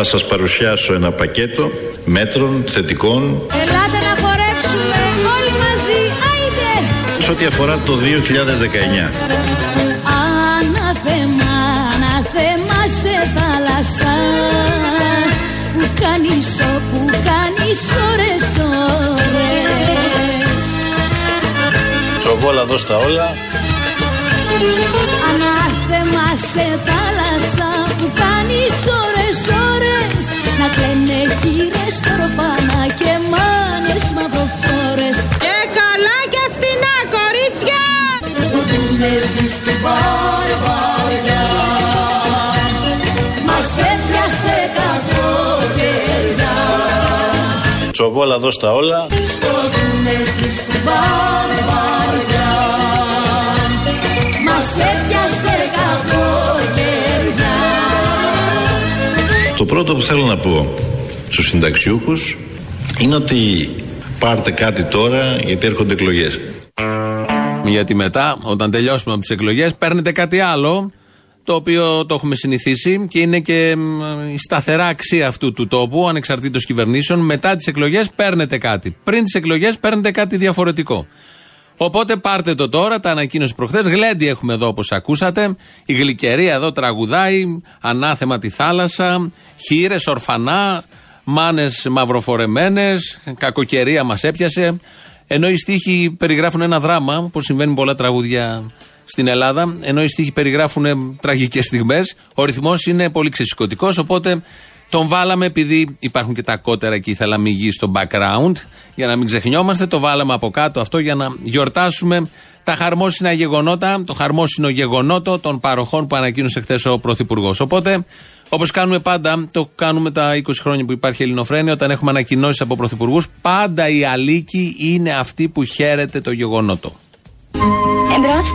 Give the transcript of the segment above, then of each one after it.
Θα σας παρουσιάσω ένα πακέτο μέτρων θετικών. Ελάτε να χορέψουμε όλοι μαζί, άιντε! Σε ό,τι αφορά το 2019. Ανάθεμα, ανάθεμα σε θάλασσα που κάνεις όπου κάνεις ώρες ώρες Τσοβόλα δώσ' τα όλα Ανάθεμα σε θάλασσα που κάνεις ώρες ώρες Να κλαίνε γύρες κορφάνα και μάνες μαυροφόρες. Και καλά και φτηνά κορίτσια! Στο δούνε στην παρβαριά Μας έπιασε κακοκαιριά. Τσοβόλα δώσ' τα όλα. Στο δούνε στην παρβαριά Μας έπιασε κακοκαιριά Το πρώτο που θέλω να πω στους συνταξιούχους είναι ότι πάρτε κάτι τώρα γιατί έρχονται εκλογές. Γιατί μετά, όταν τελειώσουμε από τις εκλογές, παίρνετε κάτι άλλο το οποίο το έχουμε συνηθίσει και είναι και μ, η σταθερά αξία αυτού του τόπου, ανεξαρτήτως κυβερνήσεων. Μετά τις εκλογές παίρνετε κάτι. Πριν τις εκλογές παίρνετε κάτι διαφορετικό. Οπότε πάρτε το τώρα, τα ανακοίνωσε προχθές. Γλέντι έχουμε εδώ όπως ακούσατε. Η γλυκερία εδώ τραγουδάει, ανάθεμα τη θάλασσα, χείρες, ορφανά, μάνες μαυροφορεμένες, κακοκαιρία μας έπιασε. Ενώ οι στίχοι περιγράφουν ένα δράμα, όπω συμβαίνει πολλά τραγούδια στην Ελλάδα, ενώ οι στίχοι περιγράφουν τραγικές στιγμές, ο ρυθμός είναι πολύ ξεσηκωτικός. Οπότε τον βάλαμε επειδή υπάρχουν και τα κότερα και η θαλαμιγή στο background. Για να μην ξεχνιόμαστε, το βάλαμε από κάτω αυτό για να γιορτάσουμε τα χαρμόσυνα γεγονότα, το χαρμόσυνο γεγονότο των παροχών που ανακοίνωσε χθες ο Πρωθυπουργός. Οπότε, όπως κάνουμε πάντα, το κάνουμε τα 20 χρόνια που υπάρχει Ελληνοφρένια, όταν έχουμε ανακοινώσεις από πρωθυπουργούς, πάντα η αλήκη είναι αυτή που χαίρεται το γεγονότο. Εμπρός.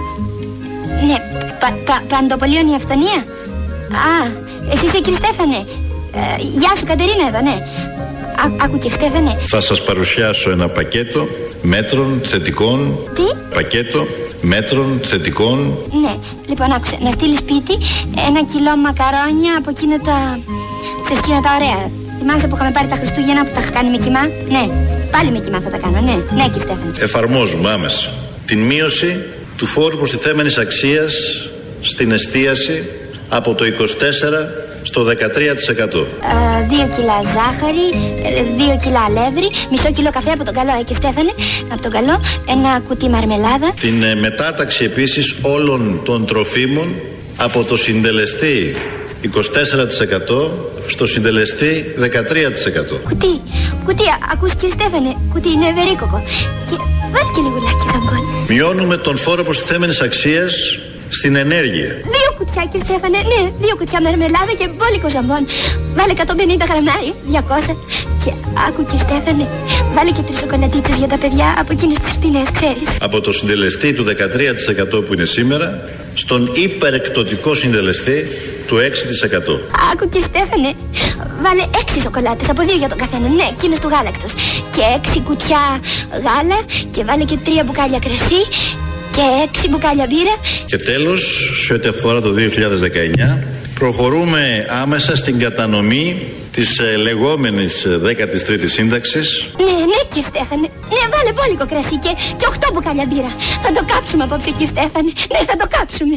Ναι, πα, πα, παντοπολίων η αυθονία. Α, εσύ είσαι κύριε Στέφανε. Ε, γεια σου Κατερίνα εδώ, ναι. Α, άκου κύριε Στέφανε. Θα σας παρουσιάσω ένα πακέτο μέτρων θετικών. Τι; Πακέτο μέτρων θετικών. Ναι, λοιπόν άκουσε. Να στείλεις σπίτι ένα κιλό μακαρόνια από εκείνα τα... Ξέρεις εκείνα τα ωραία. Θυμάσαι που είχαμε πάρει τα Χριστούγεννα που τα είχα κάνει με κοιμά. Ναι, πάλι με κοιμά θα τα κάνω, ναι. Ναι κύριε Στέφανε. Εφαρμόζουμε άμεσα την μείωση του φόρου προστιθέμενης αξίας στην εστίαση από το 24% στο 13%. Ε, δύο κιλά ζάχαρη, ε, δύο κιλά αλεύρι, μισό κιλό καφέ από τον καλό, ε, και Στέφανε, από τον καλό, ένα κουτί μαρμελάδα. Την ε, μετάταξη επίσης όλων των τροφίμων από το συντελεστή 24% στο συντελεστή 13%. Κουτί, κουτί, α- ακούς κύριε Στέφανε, κουτί είναι ευερίκοκο. Και βάλει και λιγουλάκι ζαμπόν. Μειώνουμε τον φόρο προστιθέμενης αξίας στην ενέργεια. Δύο κουτιά κύριε Στέφανε, ναι, δύο κουτιά μαρμελάδα και μπόλικο ζαμπόν. Βάλε 150 γραμμάρια, 200. Και άκου κύριε Στέφανε, βάλε και τρεις σοκολατίτσες για τα παιδιά από εκείνες τις φτηνές, ξέρεις. Από το συντελεστή του 13% που είναι σήμερα στον υπερεκτοτικό συντελεστή του 6%. Άκου κύριε Στέφανε, βάλε έξι σοκολάτες από δύο για τον καθένα, ναι, εκείνες του γάλακτος. Και έξι κουτιά γάλα και βάλε και τρία μπουκάλια κρασί και έξι μπουκάλια μπύρα. Και τέλος, σε ό,τι αφορά το 2019, προχωρούμε άμεσα στην κατανομή της ε, λεγόμενης ε, 13ης σύνταξης Ναι, ναι κύριε Στέφανε, ναι βάλε μπόλικο κρασί και, και οχτώ μπουκάλια μπύρα. Θα το κάψουμε απόψε κύριε Στέφανε, ναι θα το κάψουμε.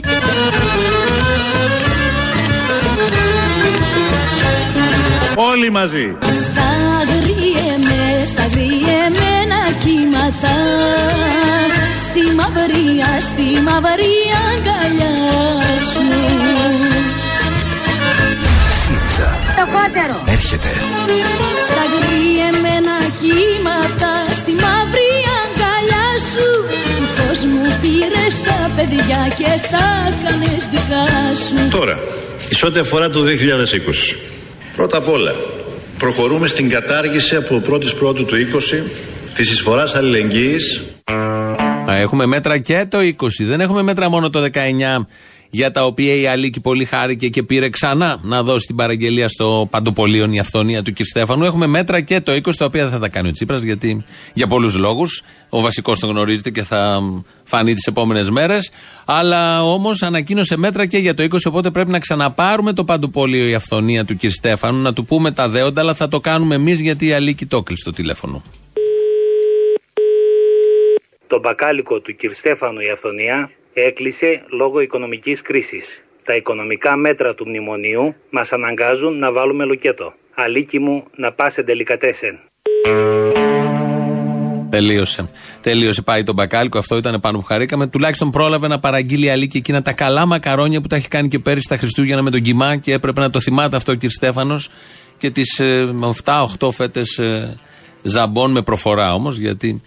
Όλοι μαζί. Στα γριεμέ, στα γριεμένα κύματα Στη μαυρία, στη μαυρία αγκαλιά σου. ΣΥΡΙΖΑ. Το κότερο Έρχεται. Στα γριεμένα κύματα Στη μαύρη αγκαλιά σου. Πώς μου πήρες τα παιδιά Και τα κάνες δικά σου. Τώρα, σε ό,τι αφορά το 2020, πρώτα απ' όλα, προχωρούμε στην κατάργηση από 1η Πρώτου του 20 της εισφοράς αλληλεγγύης Α, Έχουμε μέτρα και το 20. Δεν έχουμε μέτρα μόνο το 19 για τα οποία η Αλίκη πολύ χάρηκε και πήρε ξανά να δώσει την παραγγελία στο Παντοπολίον η αυθονία του κ. Στέφανου. Έχουμε μέτρα και το 20, τα οποία δεν θα τα κάνει ο Τσίπρας, γιατί για πολλούς λόγους. Ο βασικός τον γνωρίζετε και θα φανεί τις επόμενες μέρες. Αλλά όμως ανακοίνωσε μέτρα και για το 20, οπότε πρέπει να ξαναπάρουμε το Παντοπολίο η αυθονία του κ. Στέφανου, να του πούμε τα δέοντα, αλλά θα το κάνουμε εμείς γιατί η Αλίκη το κλείσει το τηλέφωνο. Το μπακάλικο του κ. Στέφανου η αυθονία έκλεισε λόγω οικονομικής κρίσης. Τα οικονομικά μέτρα του μνημονίου μας αναγκάζουν να βάλουμε λουκέτο. Αλίκη μου να πάσε τελικατέσεν. Τελείωσε. Τελείωσε. Πάει το μπακάλικο. Αυτό ήταν πάνω που χαρήκαμε. Τουλάχιστον πρόλαβε να παραγγείλει αλήκη εκείνα τα καλά μακαρόνια που τα έχει κάνει και πέρυσι τα Χριστούγεννα με τον Κιμά και έπρεπε να το θυμάται αυτό ο κ. Στέφανος και τις 7-8 φέτες ζαμπών με προφορά όμως γιατί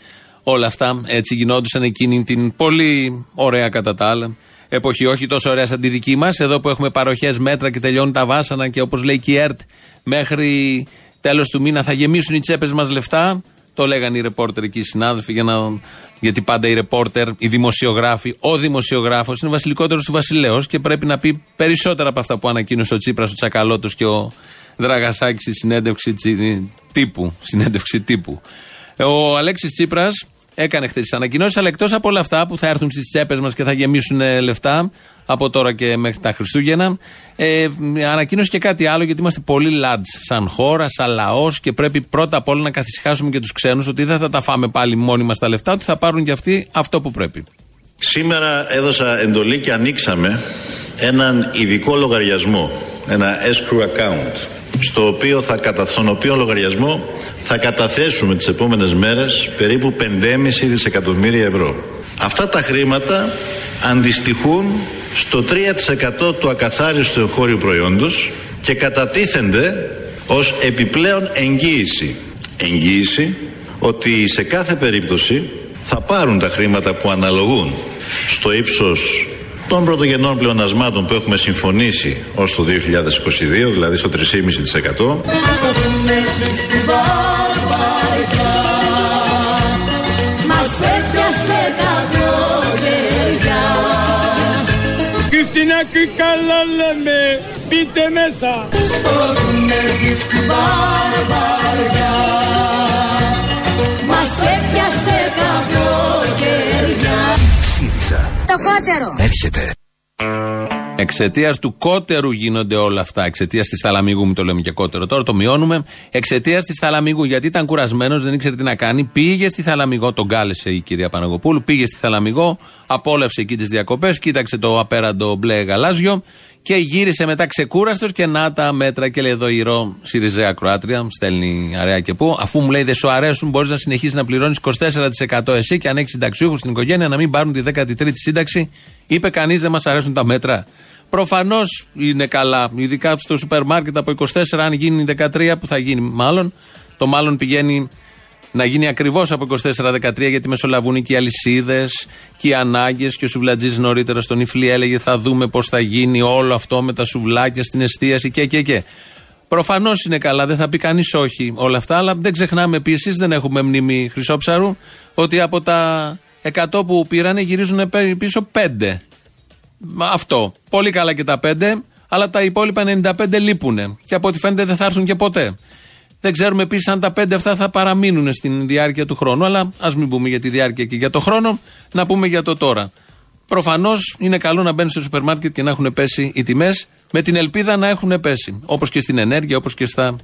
Όλα αυτά έτσι γινόντουσαν εκείνη την πολύ ωραία κατά τα άλλα εποχή. Όχι τόσο ωραία σαν τη δική μας, εδώ που έχουμε παροχές μέτρα και τελειώνουν τα βάσανα και όπως λέει και η ΕΡΤ, μέχρι τέλος του μήνα θα γεμίσουν οι τσέπες μας λεφτά. Το λέγανε οι ρεπόρτερ εκεί οι συνάδελφοι, για να, γιατί πάντα οι ρεπόρτερ, οι δημοσιογράφοι, ο δημοσιογράφος είναι βασιλικότερος του βασιλέως και πρέπει να πει περισσότερα από αυτά που ανακοίνωσε ο Τσίπρας, ο Τσακαλώτος και ο Δραγασάκης στη συνέντευξη τύπου. Συνέντευξη τύπου. Ο Αλέξης Τσίπρας Έκανε χθες τις ανακοινώσεις, αλλά εκτός από όλα αυτά που θα έρθουν στις τσέπες μας και θα γεμίσουν ε, λεφτά από τώρα και μέχρι τα Χριστούγεννα, ε, ανακοίνωσε και κάτι άλλο γιατί είμαστε πολύ large σαν χώρα, σαν λαός και πρέπει πρώτα απ' όλα να καθησυχάσουμε και τους ξένους ότι δεν θα τα φάμε πάλι μόνοι μας τα λεφτά, ότι θα πάρουν και αυτοί αυτό που πρέπει. Σήμερα έδωσα εντολή και ανοίξαμε έναν ειδικό λογαριασμό, ένα escrow account, στο οποίο θα, στον οποίο λογαριασμό θα καταθέσουμε τις επόμενες μέρες περίπου 5,5 δισεκατομμύρια ευρώ. Αυτά τα χρήματα αντιστοιχούν στο 3% του ακαθάριστου εγχώριου προϊόντος και κατατίθενται ως επιπλέον εγγύηση. Εγγύηση ότι σε κάθε περίπτωση θα πάρουν τα χρήματα που αναλογούν στο ύψος των πρωτογενών πλεονασμάτων που έχουμε συμφωνήσει ως το 2022, δηλαδή στο 3,5%. Μας έπιασε τα καλά λέμε, μπείτε μέσα. Στο κουνέζι στην βαρβαριά Μας έπιασε καθρογεριά ΣΥΡΙΖΑ. Το κότερο. Έρχεται. Εξαιτίας του κότερου γίνονται όλα αυτά. Εξαιτίας της θαλαμίγου, μου το λέμε και κότερο. Τώρα το μειώνουμε. Εξαιτίας της θαλαμίγου, γιατί ήταν κουρασμένος, δεν ήξερε τι να κάνει. Πήγε στη θαλαμιγό, τον κάλεσε η κυρία Παναγοπούλου. Πήγε στη θαλαμιγό, απόλαυσε εκεί τις διακοπές, κοίταξε το απέραντο μπλε γαλάζιο και γύρισε μετά ξεκούραστος και να τα μέτρα. Και λέει εδώ η Ρο Σιριζέα Κροάτρια, στέλνει αραιά και πού. Αφού μου λέει δεν σου αρέσουν, μπορείς να συνεχίσεις να πληρώνεις 24% εσύ και αν έχεις συνταξιούχους στην οικογένεια να μην πάρουν τη 13η σύνταξη. Είπε κανείς δεν μας αρέσουν τα μέτρα. Προφανώς είναι καλά, ειδικά στο σούπερ μάρκετ από 24, αν γίνει 13, που θα γίνει μάλλον. Το μάλλον πηγαίνει να γίνει ακριβώς από 24-13 γιατί μεσολαβούν και οι αλυσίδες και οι ανάγκες. Και ο Σουβλατζής νωρίτερα στον Ιφλή έλεγε θα δούμε πώς θα γίνει όλο αυτό με τα σουβλάκια στην εστίαση και και και. Προφανώς είναι καλά, δεν θα πει κανείς όχι όλα αυτά, αλλά δεν ξεχνάμε επίσης, δεν έχουμε μνήμη χρυσόψαρου, ότι από τα 100 που πήρανε γυρίζουν πίσω 5. Αυτό. Πολύ καλά και τα 5, αλλά τα υπόλοιπα 95 λείπουν. Και από ό,τι φαίνεται δεν θα έρθουν και ποτέ. Δεν ξέρουμε επίσης αν τα πέντε αυτά θα παραμείνουν στην διάρκεια του χρόνου. Αλλά ας μην πούμε για τη διάρκεια και για το χρόνο, να πούμε για το τώρα. Προφανώς είναι καλό να μπαίνει στο σούπερ μάρκετ και να έχουν πέσει οι τιμές, με την ελπίδα να έχουν πέσει. Όπως και στην ενέργεια, όπως και στα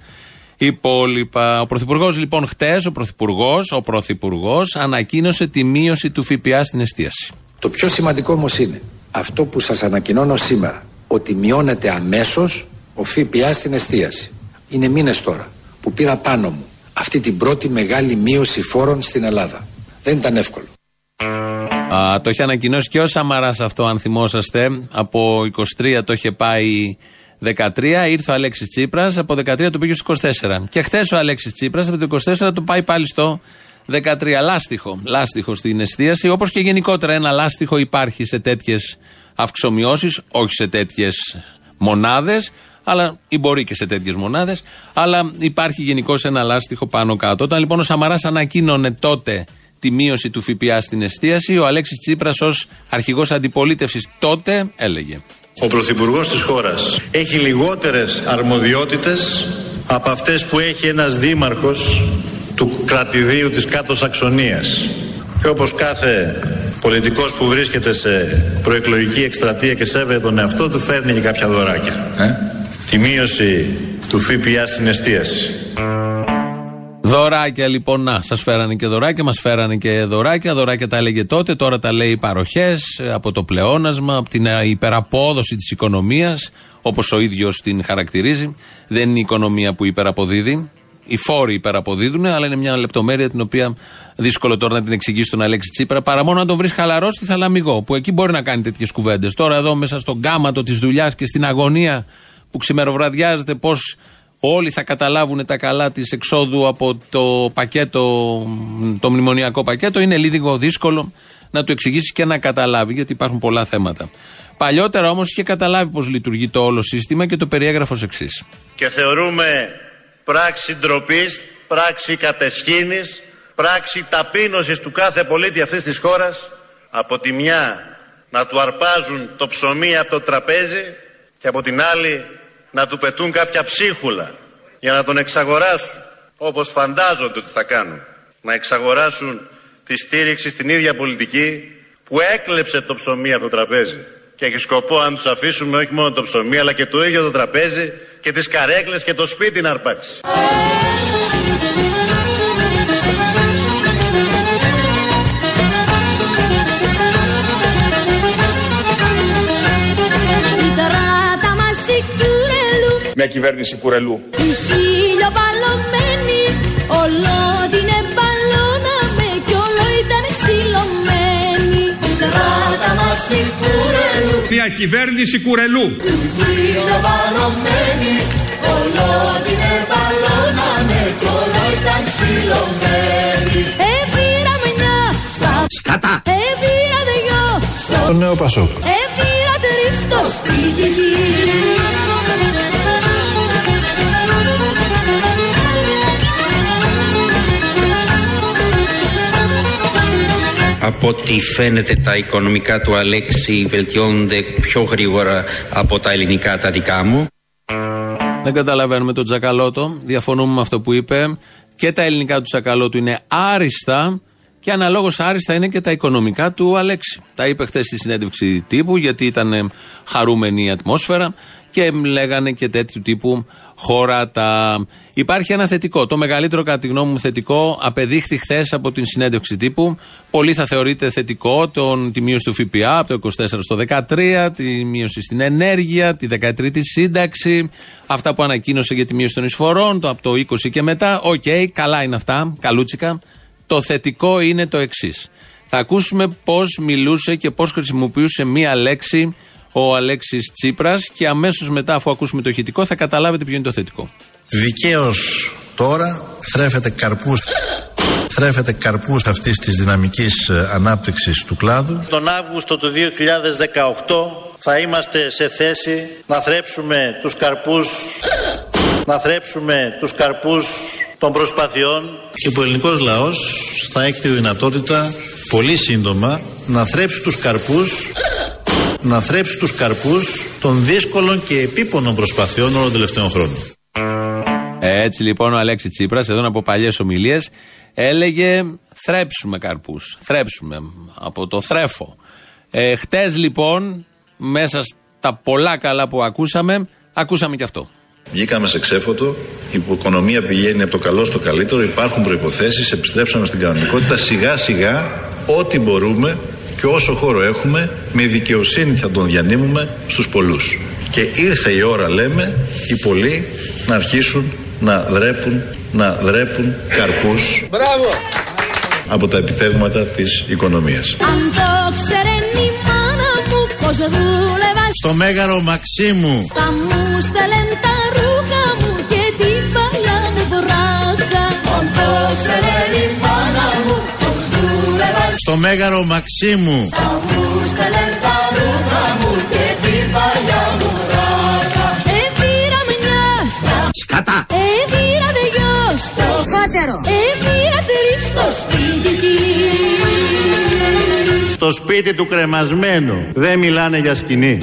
υπόλοιπα. Ο Πρωθυπουργός, λοιπόν, χτες, ο Πρωθυπουργός, ο Πρωθυπουργός ανακοίνωσε τη μείωση του ΦΠΑ στην εστίαση. Το πιο σημαντικό όμως είναι αυτό που σας ανακοινώνω σήμερα, ότι μειώνεται αμέσως ο ΦΠΑ στην εστίαση. Είναι μήνες τώρα που πήρα πάνω μου αυτή την πρώτη μεγάλη μείωση φόρων στην Ελλάδα. Δεν ήταν εύκολο. Α, το είχε ανακοινώσει και ο Σαμαράς αυτό, αν θυμόσαστε. Από 23 το είχε πάει 13, ήρθε ο Αλέξης Τσίπρας, από 13 το πήγε στο 24. Και χθες ο Αλέξης Τσίπρας από το 24 το πάει πάλι στο 13. Λάστιχο, λάστιχο στην εστίαση, όπως και γενικότερα ένα λάστιχο υπάρχει σε τέτοιες αυξομοιώσεις, όχι σε τέτοιες μονάδες αλλά ή μπορεί και σε τέτοιες μονάδες. Αλλά υπάρχει γενικώς ένα λάστιχο πάνω κάτω. Όταν λοιπόν ο Σαμαράς ανακοίνωνε τότε τη μείωση του ΦΠΑ στην εστίαση. Ο Αλέξης Τσίπρας, ως αρχηγός αντιπολίτευσης τότε, έλεγε. Ο Πρωθυπουργός της χώρας έχει λιγότερες αρμοδιότητες από αυτές που έχει ένας δήμαρχος του κρατηδίου της κάτω Σαξονίας. Και όπως κάθε πολιτικός που βρίσκεται σε προεκλογική εκστρατεία και σέβεται τον εαυτό του φέρνει και κάποια δωράκια. Ε; Τη μείωση του ΦΠΑ στην εστίαση. Δωράκια λοιπόν, να, σας φέρανε και δωράκια, μας φέρανε και δωράκια. Δωράκια τα έλεγε τότε, τώρα τα λέει παροχές από το πλεόνασμα, από την υπεραπόδοση της οικονομίας, όπως ο ίδιος την χαρακτηρίζει. Δεν είναι η οικονομία που υπεραποδίδει. Οι φόροι υπεραποδίδουν, αλλά είναι μια λεπτομέρεια την οποία δύσκολο τώρα να την εξηγήσει τον Αλέξη Τσίπρα. Παρά μόνο να τον βρεις χαλαρός στη Θαλαμιγό, που εκεί μπορεί να κάνει τέτοιες κουβέντες. Τώρα εδώ μέσα στον κάματο της δουλειάς και στην αγωνία που ξημεροβραδιάζεται πώς όλοι θα καταλάβουν τα καλά της εξόδου από το πακέτο, το μνημονιακό πακέτο, είναι λίγο δύσκολο να του εξηγήσεις και να καταλάβει, γιατί υπάρχουν πολλά θέματα. Παλιότερα όμως είχε καταλάβει πώς λειτουργεί το όλο σύστημα και το περιέγραφε ως εξής. Και θεωρούμε πράξη ντροπής, πράξη κατεσχήνης, πράξη ταπείνωσης του κάθε πολίτη αυτής της χώρας από τη μια να του αρπάζουν το ψωμί από το τραπέζι και από την άλλη να του πετούν κάποια ψίχουλα για να τον εξαγοράσουν όπως φαντάζονται ότι θα κάνουν. Να εξαγοράσουν τη στήριξη στην ίδια πολιτική που έκλεψε το ψωμί από το τραπέζι. Και έχει σκοπό αν τους αφήσουμε όχι μόνο το ψωμί αλλά και το ίδιο το τραπέζι και τις καρέκλες και το σπίτι να αρπάξει. Μια κυβέρνηση κουρελού. Χίλιο παλωμένη, όλο την εμπαλώναμε κι όλο ήταν ξυλωμένη. Τράτα μας η κουρελού. Μια κυβέρνηση κουρελού. Χίλιο παλωμένη, όλο την εμπαλώναμε κι όλο ήταν ξυλωμένη. Εβήραμε μια στα σκατά. Εβήρα δυο στο Το νέο Πασόκ. Εβήρα τρεις στο σπίτι της. Από ό,τι φαίνεται τα οικονομικά του Αλέξη βελτιώνονται πιο γρήγορα από τα ελληνικά τα δικά μου. Δεν καταλαβαίνουμε τον Τζακαλώτο. Διαφωνούμε με αυτό που είπε. Και τα ελληνικά του Τζακαλώτου είναι άριστα. Και αναλόγως άριστα είναι και τα οικονομικά του Αλέξη. Τα είπε χθες στη συνέντευξη τύπου, γιατί ήταν χαρούμενη η ατμόσφαιρα και λέγανε και τέτοιου τύπου χώρατα. Υπάρχει ένα θετικό. Το μεγαλύτερο, κατά τη γνώμη μου, θετικό απεδείχθη χθες από την συνέντευξη τύπου. Πολύ θα θεωρείται θετικό τον, τη μείωση του ΦΠΑ από το 24 στο 13, τη μείωση στην ενέργεια, τη 13η σύνταξη, αυτά που ανακοίνωσε για τη μείωση των εισφορών, το από το 20 και μετά. OK, okay, καλά είναι αυτά, καλούτσικα. Το θετικό είναι το εξής. Θα ακούσουμε πώς μιλούσε και πώς χρησιμοποιούσε μία λέξη ο Αλέξης Τσίπρας και αμέσως μετά, αφού ακούσουμε το ηχητικό, θα καταλάβετε ποιο είναι το θετικό. Δικαίως τώρα θρέφεται καρπούς θρέφεται καρπούς αυτής της δυναμικής ε, ανάπτυξης του κλάδου. Τον Αύγουστο του 2018 θα είμαστε σε θέση να θρέψουμε τους καρπούς να θρέψουμε τους καρπούς των προσπαθειών και ο ελληνικός λαός θα έχει τη δυνατότητα πολύ σύντομα να θρέψει τους καρπούς να θρέψει τους καρπούς των δύσκολων και επίπονων προσπαθειών όλων των τελευταίων χρόνων. Έτσι λοιπόν ο Αλέξη Τσίπρας εδώ από παλιές ομιλίες έλεγε θρέψουμε καρπούς, θρέψουμε από το θρέφο. Ε, χτες λοιπόν μέσα στα πολλά καλά που ακούσαμε, ακούσαμε και αυτό. Βγήκαμε σε ξέφωτο, η οικονομία πηγαίνει από το καλό στο καλύτερο, υπάρχουν προϋποθέσεις, επιστρέψαμε στην κανονικότητα, σιγά σιγά ό,τι μπορούμε και όσο χώρο έχουμε με δικαιοσύνη θα τον διανύμουμε στους πολλούς. Και ήρθε η ώρα λέμε οι πολλοί να αρχίσουν να δρέπουν, να δρέπουν καρπούς Μπράβο! από τα επιτεύγματα της οικονομίας. Αν το ξέρει η μάνα μου πως δούλευα Στο Μέγαρο Μαξίμου Θα μου στέλνε τα ρούχα μου και την παλιά μου βράχα Αν το ξέρει βράχα Εβήρα μια στα Σκατά. Εβήρα δυο στο Κότερο. Εβήρα τρεις στο σπίτι της στο σπίτι του κρεμασμένου. Δεν μιλάνε για σκηνή.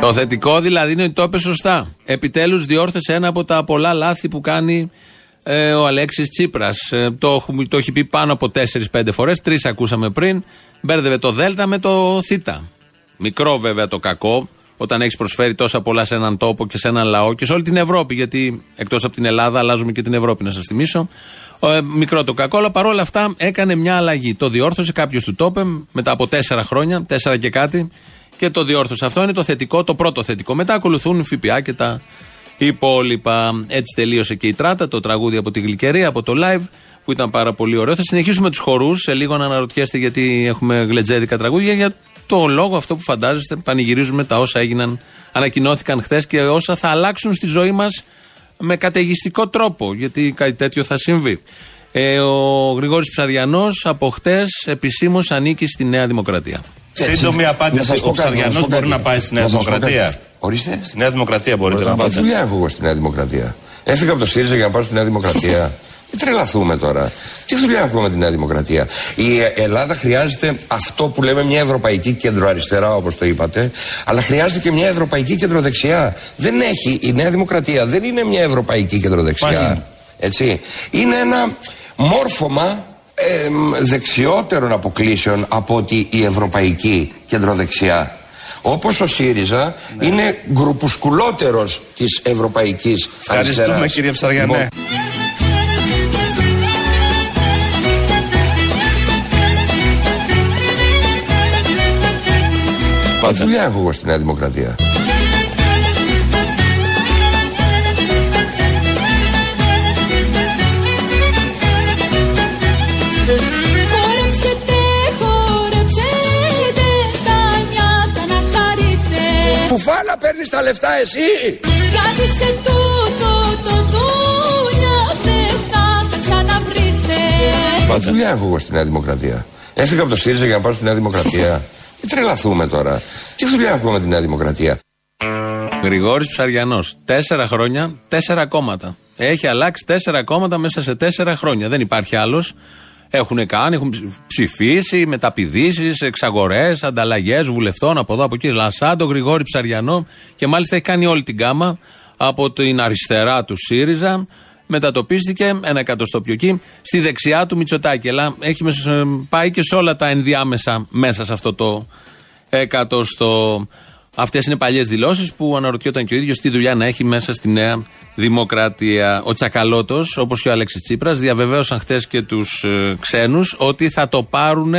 Το θετικό δηλαδή είναι ότι το είπε σωστά. Επιτέλους διόρθωσε ένα από τα πολλά λάθη που κάνει ε, ο Αλέξης Τσίπρας. Ε, το, το έχει πει πάνω από 4-5 φορές. Τρεις ακούσαμε πριν. Μπέρδευε το Δέλτα με το Θ. Μικρό βέβαια το κακό, όταν έχεις προσφέρει τόσα πολλά σε έναν τόπο και σε έναν λαό και σε όλη την Ευρώπη. Γιατί εκτός από την Ελλάδα, αλλάζουμε και την Ευρώπη, να σας θυμίσω. Ε, μικρό το κακό, αλλά παρόλα αυτά έκανε μια αλλαγή. Το διόρθωσε, κάποιος του το είπε μετά από τέσσερα χρόνια, τέσσερα και κάτι, και το διόρθωσε. Αυτό είναι το θετικό, το πρώτο θετικό. Μετά ακολουθούν οι ΦΠΑ και τα υπόλοιπα. Έτσι τελείωσε και η τράτα, το τραγούδι από τη Γλυκερία, από το live, που ήταν πάρα πολύ ωραίο. Θα συνεχίσουμε τους χορούς. Σε λίγο να αναρωτιέστε γιατί έχουμε γλετζέδικα τραγούδια. Για το λόγο αυτό που φαντάζεστε, πανηγυρίζουμε τα όσα έγιναν, ανακοινώθηκαν χθες και όσα θα αλλάξουν στη ζωή μας με καταιγιστικό τρόπο. Γιατί κάτι τέτοιο θα συμβεί. Ε, ο Γρηγόρης Ψαριανός από χτες επισήμως ανήκει στη Νέα Δημοκρατία. Σύντομη απάντηση. Ο Ψαριανός μπορεί να πάει στη Νέα Δημοκρατία; Ορίστε. Στη Νέα Δημοκρατία μπορείτε να πάτε. Τι δουλειά έχω εγώ στη Νέα Δημοκρατία. Έφυγα από το ΣΥΡΙΖΑ για να πάω στη Νέα Δημοκρατία. Τι τρελαθούμε τώρα. Τι δουλειά έχουμε με τη Νέα Δημοκρατία. Η Ελλάδα χρειάζεται αυτό που λέμε μια ευρωπαϊκή κεντροαριστερά, όπως το είπατε, αλλά χρειάζεται και μια ευρωπαϊκή κεντροδεξιά. Δεν έχει η Νέα Δημοκρατία, δεν είναι μια ευρωπαϊκή κεντροδεξιά. Έτσι. Είναι ένα μόρφωμα ε, δεξιότερων αποκλήσεων από ότι η ευρωπαϊκή κεντροδεξιά. Όπως ο ΣΥΡΙΖΑ ναι. είναι γκρουπουσκουλότερος της ευρωπαϊκής αριστεράς. Ευχαριστούμε κύριε Ψαριανέ. Λοιπόν, Μα δουλειά έχω εγώ στη Νέα Δημοκρατία. Τα λεφτά εσύ. Γιατί σε τούτο το δούνια δεν θα ξαναβρείτε. Μα δουλειά έχω εγώ στη Νέα Δημοκρατία; Έφυγα από το ΣΥΡΙΖΑ για να πάω στη Νέα Δημοκρατία. Τι τρελαθούμε τώρα. Τι δουλειά έχουμε με τη Νέα Δημοκρατία; Γρηγόρης Ψαριανός. Τέσσερα χρόνια, τέσσερα κόμματα. Έχει αλλάξει τέσσερα κόμματα μέσα σε τέσσερα χρόνια. Δεν υπάρχει άλλος έχουν κάνει, έχουν ψηφίσει, μεταπηδήσεις, εξαγορές, ανταλλαγές βουλευτών από εδώ από εκεί. Λασάντο, Γρηγόρη Ψαριανό και μάλιστα έχει κάνει όλη την κάμα από την αριστερά του ΣΥΡΙΖΑ. Μετατοπίστηκε ένα εκατοστό πιο εκεί στη δεξιά του Μητσοτάκη. Αλλά έχει πάει και σε όλα τα ενδιάμεσα μέσα σε αυτό το εκατοστό. Αυτές είναι παλιές δηλώσεις που αναρωτιόταν και ο ίδιος τι δουλειά να έχει μέσα στη Νέα Δημοκρατία. Ο Τσακαλώτος, όπως και ο Αλέξης Τσίπρας, διαβεβαίωσαν χθες και τους ε, ξένους ότι θα το πάρουν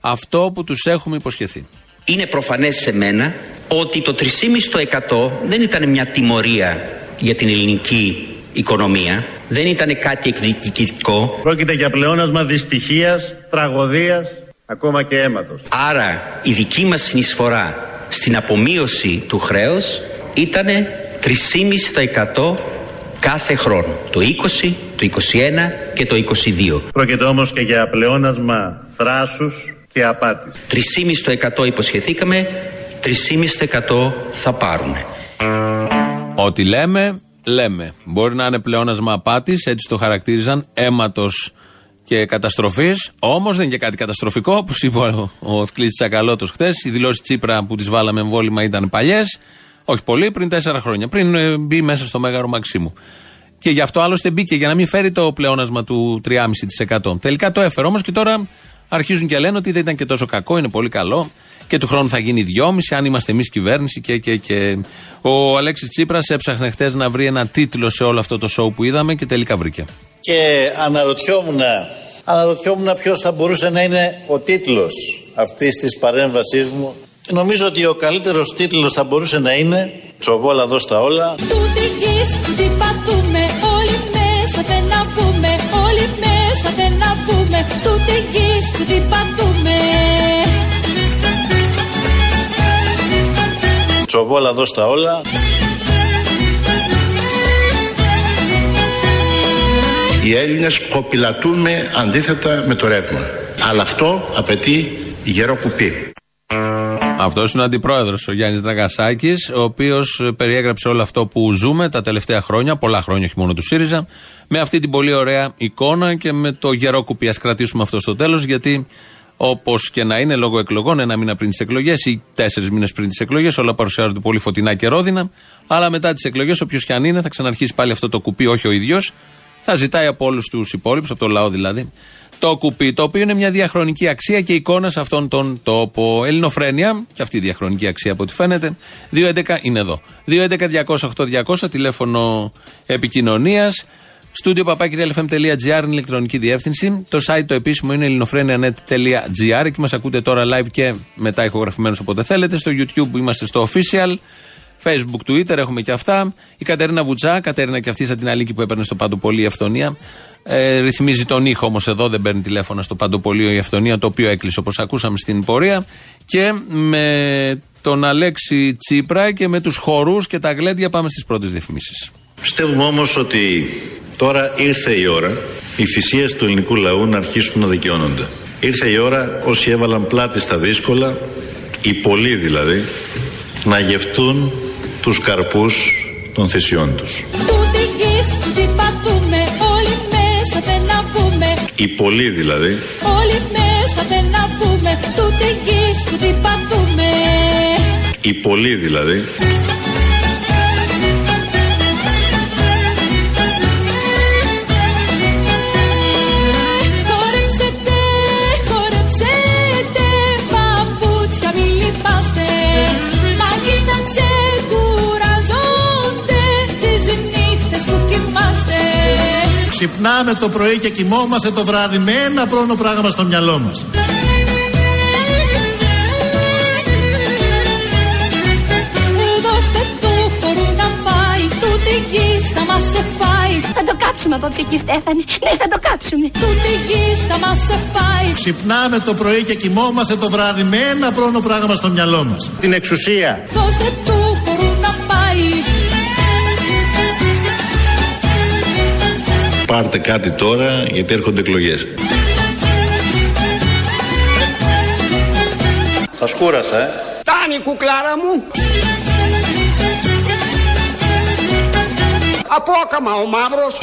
αυτό που τους έχουμε υποσχεθεί. Είναι προφανές σε μένα ότι το 3,5% δεν ήταν μια τιμωρία για την ελληνική οικονομία, δεν ήταν κάτι εκδικητικό. Πρόκειται για πλεόνασμα δυστυχίας, τραγωδίας, ακόμα και αίματος. Άρα η δική μας συνεισφορά στην απομείωση του χρέους ήταν 3,5% κάθε χρόνο. Το 20, το 21 και το 22. Πρόκειται όμως και για πλεόνασμα θράσους και απάτης. 3,5% υποσχεθήκαμε, 3,5% θα πάρουν. Ό,τι λέμε, λέμε. Μπορεί να είναι πλεόνασμα απάτης, έτσι το χαρακτήριζαν, αίματος και καταστροφής. Όμως δεν είναι και κάτι καταστροφικό, όπως είπε ο Ευκλήτη Τσακαλώτος χθες. Οι δηλώσεις Τσίπρα που τις βάλαμε εμβόλυμα ήταν παλιές. Όχι πολύ, πριν τέσσερα χρόνια. Πριν ε, μπει μέσα στο μέγαρο Μαξίμου. Και γι' αυτό άλλωστε μπήκε για να μην φέρει το πλεόνασμα του 3,5%. Τελικά το έφερε όμως και τώρα αρχίζουν και λένε ότι δεν ήταν και τόσο κακό, είναι πολύ καλό. Και του χρόνου θα γίνει 2,5 αν είμαστε εμείς κυβέρνηση και, και, και. Ο Αλέξης Τσίπρας έψαχνε χθες να βρει ένα τίτλο σε όλο αυτό το show που είδαμε και τελικά βρήκε και αναρωτιόμουν, αναρωτιόμουν ποιος θα μπορούσε να είναι ο τίτλος αυτής της παρέμβασής μου. Και νομίζω ότι ο καλύτερος τίτλος θα μπορούσε να είναι «Τσοβόλα δώσ' τα όλα». Του γης τι πατούμε όλοι μέσα δεν να πούμε όλοι μέσα δεν να πούμε Του γης που τι πατούμε Τσοβόλα δώσ' τα όλα Οι Έλληνες κοπηλατούν με αντίθετα με το ρεύμα. Αλλά αυτό απαιτεί γερό κουπί. Αυτός είναι ο αντιπρόεδρος ο Γιάννης Δραγασάκη, ο οποίος περιέγραψε όλο αυτό που ζούμε τα τελευταία χρόνια, πολλά χρόνια, όχι μόνο του ΣΥΡΙΖΑ, με αυτή την πολύ ωραία εικόνα και με το γερό κουπί. Α κρατήσουμε αυτό στο τέλος, γιατί όπως και να είναι λόγω εκλογών, ένα μήνα πριν τις εκλογές ή τέσσερις μήνες πριν τις εκλογές, όλα παρουσιάζονται πολύ φωτεινά και ρόδινα. Αλλά μετά τις εκλογές, όποιος και αν είναι, θα ξαναρχίσει πάλι αυτό το κουπί, όχι ο ίδιος. Θα ζητάει από όλους τους υπόλοιπους, από το λαό δηλαδή, το κουπί, το οποίο είναι μια διαχρονική αξία και εικόνας σε αυτόν τον τόπο. Ελληνοφρένια, και αυτή η διαχρονική αξία από ό,τι φαίνεται. 2.11 είναι εδώ. 2.11.208.200 τηλέφωνο επικοινωνίας. Στούντιο παπάκυριαλfm.gr είναι ηλεκτρονική διεύθυνση. Το site το επίσημο είναι ελληνοφρένια.net.gr. Εκεί μας ακούτε τώρα live και μετά ηχογραφημένου όποτε θέλετε. Στο YouTube είμαστε στο official. Facebook, Twitter έχουμε και αυτά. Η Κατερίνα Βουτσά, Κατερίνα και αυτή σαν την Αλίκη που έπαιρνε στο Παντοπολί η Αυθονία. Ε, ρυθμίζει τον ήχο όμως εδώ, δεν παίρνει τηλέφωνα στο Παντοπολίο η Αυθονία, το οποίο έκλεισε όπως ακούσαμε στην πορεία. Και με τον Αλέξη Τσίπρα και με τους χορούς και τα γλέντια πάμε στις πρώτες διαφημίσεις. Πιστεύουμε όμως ότι τώρα ήρθε η ώρα οι θυσίες του ελληνικού λαού να αρχίσουν να δικαιώνονται. Ήρθε η ώρα όσοι έβαλαν πλάτη στα δύσκολα, οι πολλοί δηλαδή, να γευτούν τους καρπούς των θυσιών τους. Οι πολλοί δηλαδή. Όλοι μέσα δεν να πούμε, τούτη γης που την πατούμε. Οι πολλοί δηλαδή. Ξυπνάμε το πρωί και κοιμόμαστε το βράδυ με ένα πρόνο πράγμα στο μυαλό μας. Θα το κάψουμε απόψε εκεί Στέφανη. Ναι θα το κάψουμε. Τούτη γη θα μας σε πάει Ξυπνάμε το πρωί και κοιμόμαστε το βράδυ Με ένα πρόνο πράγμα στο μυαλό μας. Την εξουσία. Δώστε του Πάρτε κάτι τώρα γιατί έρχονται εκλογές. Σας κούρασα, ε. Τάνι κουκλάρα μου. Απόκαμα ο μαύρος.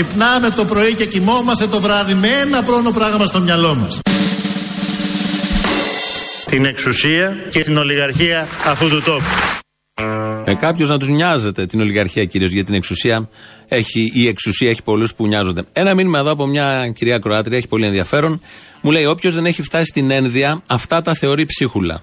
Ξυπνάμε το πρωί και κοιμόμαστε το βράδυ με ένα πρόνο πράγμα στο μυαλό μας. Την εξουσία και την ολιγαρχία αυτού του τόπου. Ε, Κάποιος να τους νοιάζεται την ολιγαρχία κυρίω για την εξουσία. Έχει, η εξουσία έχει πολλούς που νοιάζονται. Ένα μήνυμα εδώ από μια κυρία Κροάτρια, έχει πολύ ενδιαφέρον. Μου λέει: Όποιος δεν έχει φτάσει στην ένδια, αυτά τα θεωρεί ψίχουλα.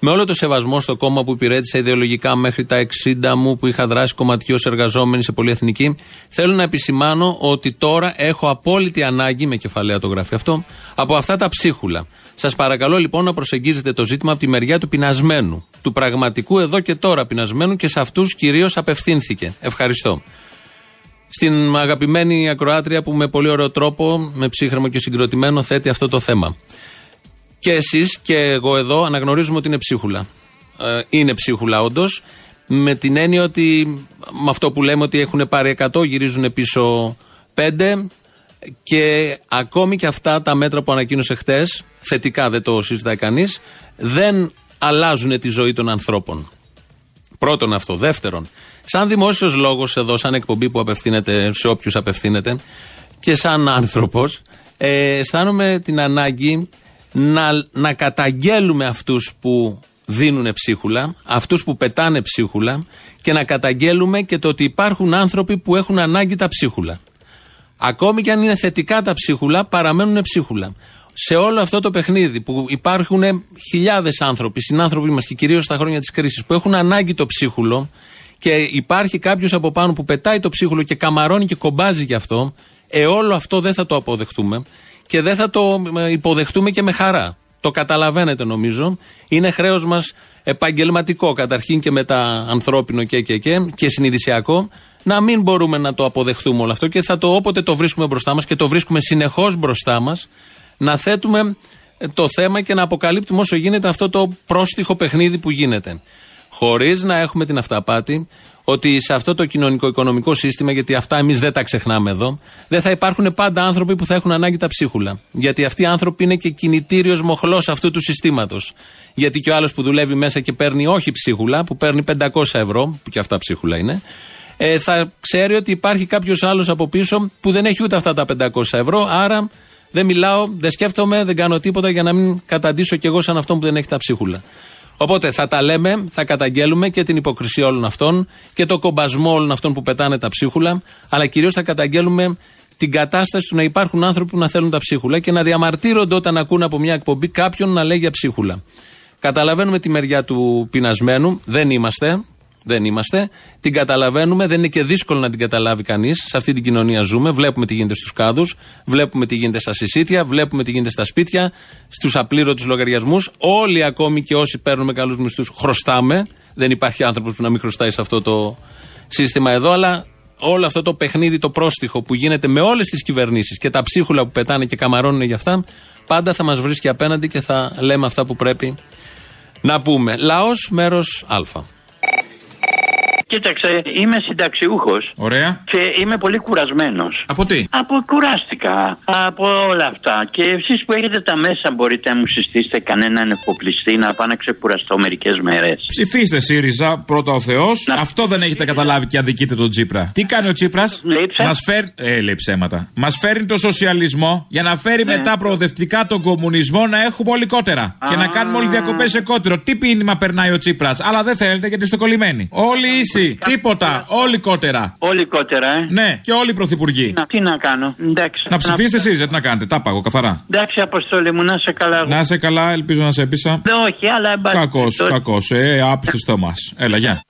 Με όλο το σεβασμό στο κόμμα που υπηρέτησα ιδεολογικά μέχρι τα 60 μου που είχα δράσει κομματιός εργαζόμενη σε πολυεθνική, θέλω να επισημάνω ότι τώρα έχω απόλυτη ανάγκη, με κεφαλαία το γράφει αυτό, από αυτά τα ψίχουλα. Σας παρακαλώ λοιπόν να προσεγγίζετε το ζήτημα από τη μεριά του πεινασμένου. Του πραγματικού εδώ και τώρα πεινασμένου και σε αυτούς κυρίως απευθύνθηκε. Ευχαριστώ. Στην αγαπημένη ακροάτρια που με πολύ ωραίο τρόπο, με ψύχρεμο και συγκροτημένο, θέτει αυτό το θέμα και εσείς και εγώ εδώ αναγνωρίζουμε ότι είναι ψίχουλα. Ε, είναι ψίχουλα όντως. Με την έννοια ότι με αυτό που λέμε ότι έχουν πάρει 100, γυρίζουν πίσω 5 και ακόμη και αυτά τα μέτρα που ανακοίνωσε χτες, θετικά δεν το συζητάει κανείς, δεν αλλάζουν τη ζωή των ανθρώπων. Πρώτον αυτό. Δεύτερον, σαν δημόσιος λόγος εδώ, σαν εκπομπή που απευθύνεται σε όποιους απευθύνεται και σαν άνθρωπος, ε, αισθάνομαι την ανάγκη να, να καταγγέλουμε αυτούς που δίνουν ψίχουλα, αυτούς που πετάνε ψίχουλα και να καταγγέλουμε και το ότι υπάρχουν άνθρωποι που έχουν ανάγκη τα ψίχουλα. Ακόμη και αν είναι θετικά τα ψίχουλα, παραμένουν ψίχουλα. Σε όλο αυτό το παιχνίδι που υπάρχουν χιλιάδες άνθρωποι, συνάνθρωποι μας και κυρίως στα χρόνια της κρίσης, που έχουν ανάγκη το ψίχουλο και υπάρχει κάποιος από πάνω που πετάει το ψίχουλο και καμαρώνει και κομπάζει γι' αυτό, ε, όλο αυτό δεν θα το αποδεχτούμε και δεν θα το ε, υποδεχτούμε και με χαρά. Το καταλαβαίνετε νομίζω. Είναι χρέος μας επαγγελματικό καταρχήν και μετά ανθρώπινο και, και, και, και συνειδησιακό να μην μπορούμε να το αποδεχθούμε όλο αυτό και θα το όποτε το βρίσκουμε μπροστά μας και το βρίσκουμε συνεχώς μπροστά μας, να θέτουμε ε, το θέμα και να αποκαλύπτουμε όσο γίνεται αυτό το πρόστιχο παιχνίδι που γίνεται. Χωρίς να έχουμε την αυταπάτη ότι σε αυτό το κοινωνικό-οικονομικό σύστημα, γιατί αυτά εμείς δεν τα ξεχνάμε εδώ, δεν θα υπάρχουν πάντα άνθρωποι που θα έχουν ανάγκη τα ψίχουλα. Γιατί αυτοί οι άνθρωποι είναι και κινητήριος μοχλός αυτού του συστήματος. Γιατί και ο άλλος που δουλεύει μέσα και παίρνει όχι ψίχουλα, που παίρνει 500 ευρώ, που και αυτά ψίχουλα είναι, ε, θα ξέρει ότι υπάρχει κάποιος άλλος από πίσω που δεν έχει ούτε αυτά τα 500 ευρώ. Άρα δεν μιλάω, δεν σκέφτομαι, δεν κάνω τίποτα για να μην καταντήσω κι εγώ σαν αυτόν που δεν έχει τα ψίχουλα. Οπότε θα τα λέμε, θα καταγγέλουμε και την υποκρισία όλων αυτών και το κομπασμό όλων αυτών που πετάνε τα ψίχουλα, αλλά κυρίως θα καταγγέλουμε την κατάσταση του να υπάρχουν άνθρωποι που να θέλουν τα ψίχουλα και να διαμαρτύρονται όταν ακούν από μια εκπομπή κάποιον να λέει για ψίχουλα. Καταλαβαίνουμε τη μεριά του πεινασμένου, δεν είμαστε, δεν είμαστε. Την καταλαβαίνουμε, δεν είναι και δύσκολο να την καταλάβει κανείς. Σε αυτή την κοινωνία ζούμε. Βλέπουμε τι γίνεται στους κάδους, βλέπουμε τι γίνεται στα συσίτια, βλέπουμε τι γίνεται στα σπίτια, στους απλήρωτους λογαριασμούς. Όλοι ακόμη και όσοι παίρνουμε καλούς μισθούς χρωστάμε. Δεν υπάρχει άνθρωπος που να μην χρωστάει σε αυτό το σύστημα εδώ, αλλά όλο αυτό το παιχνίδι, το πρόστιχο που γίνεται με όλες τις κυβερνήσεις και τα ψίχουλα που πετάνε και καμαρώνουν για αυτά, πάντα θα μας βρίσκει απέναντι και θα λέμε αυτά που πρέπει να πούμε. Λαός, μέρος Α. Κοίταξε, είμαι συνταξιούχος. Ωραία. Και είμαι πολύ κουρασμένος. Από τι; Από κουράστηκα από όλα αυτά. Και εσείς που έχετε τα μέσα, μπορείτε να μου συστήσετε κανέναν εφοπλιστή να πάω να ξεκουραστώ μερικές μέρες. Ψηφίστε ΣΥΡΙΖΑ, πρώτα ο Θεός. Αυτό δεν έχετε καταλάβει και αδικείτε τον Τσίπρα. Τι κάνει ο Τσίπρας, Μας φέρνει. Ε, λέει ψέματα. Μας φέρνει το σοσιαλισμό για να φέρει Ναι. μετά προοδευτικά τον κομμουνισμό να έχουμε όλοι κότερα. Και να κάνουμε όλοι διακοπές σε κότερο. Τι πίνημα περνάει ο Τσίπρας, αλλά δεν θέλετε γιατί είστε κολλημένοι. Όλοι ίσοι. Τίποτα. Όλοι κότερα. Όλοι κότερα, ε. Ναι, και όλοι οι πρωθυπουργοί. Να, τι να κάνω. Εντάξει. Να ψηφίσετε εσείς, τι να κάνετε. Τα πάγω καθαρά. Εντάξει, Αποστόλη μου, να σε καλά. Να είσαι καλά, ελπίζω να σε έπεισα. Δεν, όχι, αλλά εν πάση Κακός, περιπτώσει. κακός. Ε, άπιστο στο μας. Έλα, γεια.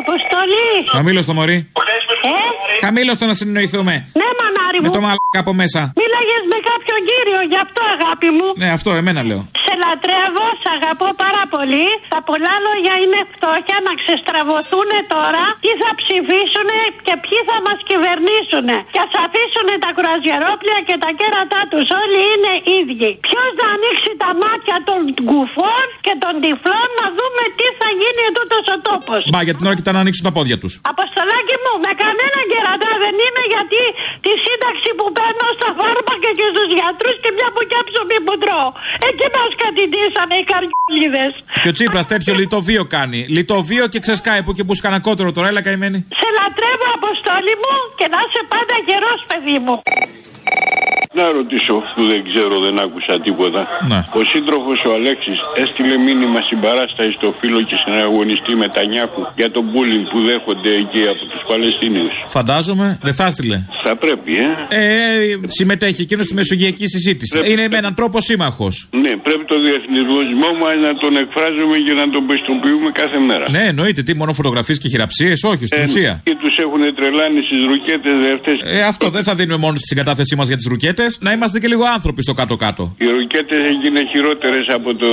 Αποστολή! Χαμήλω το μωρή. Ε, Χαμήλω το να συνεννοηθούμε. ναι, μανάρι Με μου. το μαλάκα από μέσα. Μίλαγε με κάποιον κύριο, γι' αυτό αγάπη μου. Ναι, αυτό εμένα λέω. Σε λατρεύω, σε αγαπώ πάρα πολύ. Τα πολλά λόγια είναι φτώχεια να ξεστραβωθούν τώρα τι θα ψηφίσουν και ποιοι θα μας κυβερνήσουν. Και ας αφήσουν τα κουραζιερόπλια και τα κέρατά τους. Όλοι είναι ίδιοι. Ποιος να ανοίξει τα μάτια των κουφών και των τυφλών να δούμε τι θα γίνει τούτος ο τόπος. Μπα για την ώρα κοιτά να ανοίξουν τα πόδια τους. Αποστολάκι μου, με κανέναν κερατά δεν είμαι γιατί τη σύνταξη που παίρνω στα φάρμακα και στους γιατρούς και μια μπουκιά ψωμί που τρώω. Εκεί μας κατηδίσανε οι καριόλιδες. Και ο Τσίπρας τέτοιο λιτοβίο κάνει. Λιτοβίο και ξεσκάει που και που σκανακότερο τώρα, έλα καημένη. Σε λατρεύω, Αποστόλη μου, και να είσαι πάντα γερός, παιδί μου. Να ρωτήσω που δεν ξέρω, δεν άκουσα τίποτα. Ναι. Ο σύντροφος ο Αλέξης έστειλε μήνυμα συμπαράστασης στο φίλο και συναγωνιστή Μετανιάχου για τον bullying που δέχονται εκεί από τους Παλαιστίνιους. Φαντάζομαι δεν θα έστειλε. Θα πρέπει, ε. Ε, συμμετέχει εκείνος στη μεσογειακή συζήτηση. Πρέπει. Είναι με έναν τρόπο σύμμαχος. Ναι, πρέπει το διεθνισμό μας να τον εκφράζουμε και να τον πιστοποιούμε κάθε μέρα. Ναι, εννοείται. Τι, μόνο φωτογραφίες και χειραψίες, όχι, στην Ε, ουσία. Και τους έχουν τρελάνει στις ρουκέτες αυτέ. Ε, αυτό δεν θα δίνουμε μόνο στη συγκατάθεσή μας για τις ρουκέτες. Να είμαστε και λίγο άνθρωποι στο κάτω-κάτω. Οι ρουκέτε έγινε χειρότερες από το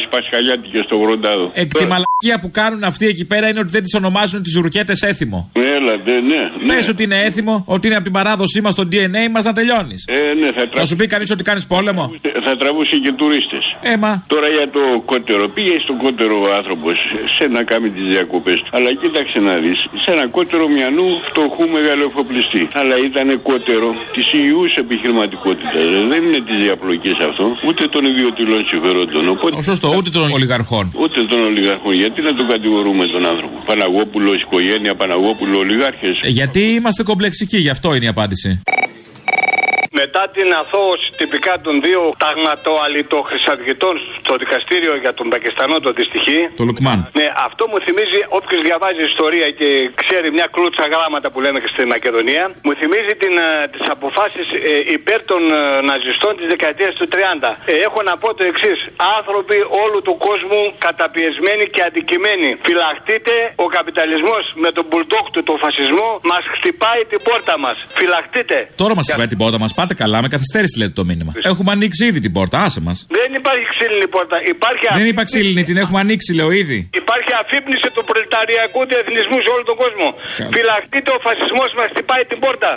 Ισπασχαλιάτικε στο Βροντάδο. Ε, τη μαλακία που κάνουν αυτοί εκεί πέρα είναι ότι δεν τις ονομάζουν τις ρουκέτε έθιμο. Έλα, ναι, ναι. Πες ότι είναι έθιμο, ότι είναι από την παράδοσή μας, το DNA μας να τελειώνεις. Ε, ναι, θα, τρα... Θα σου πει κανείς ότι κάνεις πόλεμο; θα τραβούσε και τουρίστες. Έμα. Τώρα για το κότερο. Πήγε στον κότερο άνθρωπος σε να κάνει τις διακοπές του. Αλλά κοίταξε να δεις. Σε ένα κότερο μιανού φτωχού μεγαλοεφοπλιστή. Αλλά ήταν κότερο τη υγιούς επιχειρηματικότητα. Δεν είναι της διαπλοκής αυτό. Ούτε των ιδιωτηλών συμφερόντων. Οπότε... Ο σωστό, ούτε των ολιγαρχών. Ούτε των ολιγαρχών. Γιατί να τον κατηγορούμε τον άνθρωπο; Παναγόπουλος, οικογένεια, Παναγόπουλο, ολιγάρχες. Ε, γιατί είμαστε κομπλεξικοί, γι' αυτό είναι η απάντηση. Μετά την αθώωση τυπικά των δύο ταγματοαλιτοχρυσαυγητών στο δικαστήριο για τον Πακιστανό το δυστυχή. Το Λουκμάν. Ναι, αυτό μου θυμίζει, όποιος διαβάζει ιστορία και ξέρει μια κλούτσα γράμματα που λέμε και στη Μακεδονία, μου θυμίζει την, τις αποφάσεις ε, υπέρ των ε, ναζιστών της δεκαετίας του 30. Ε, έχω να πω το εξής. Άνθρωποι όλου του κόσμου καταπιεσμένοι και αντικειμένοι. Φυλαχτείτε, ο καπιταλισμός με τον μπουλντόκ του, τον φασισμό, μας χτυπάει την πόρτα μας. Φυλαχτείτε. Τώρα μας χτυπάει την πόρτα μας. Πάτε Πάτε καλά, με καθυστέρηση λέτε το μήνυμα. Έχουμε ανοίξει ήδη την πόρτα, άσε μας. Δεν υπάρχει ξύλινη πόρτα. Υπάρχει Δεν είπα ξύλινη, την έχουμε ανοίξει, λέω ήδη. Υπάρχει αφύπνιση του προλεταριακού διεθνισμού σε όλο τον κόσμο. Φυλαχτείτε, ο φασισμός μας χτυπάει την πόρτα.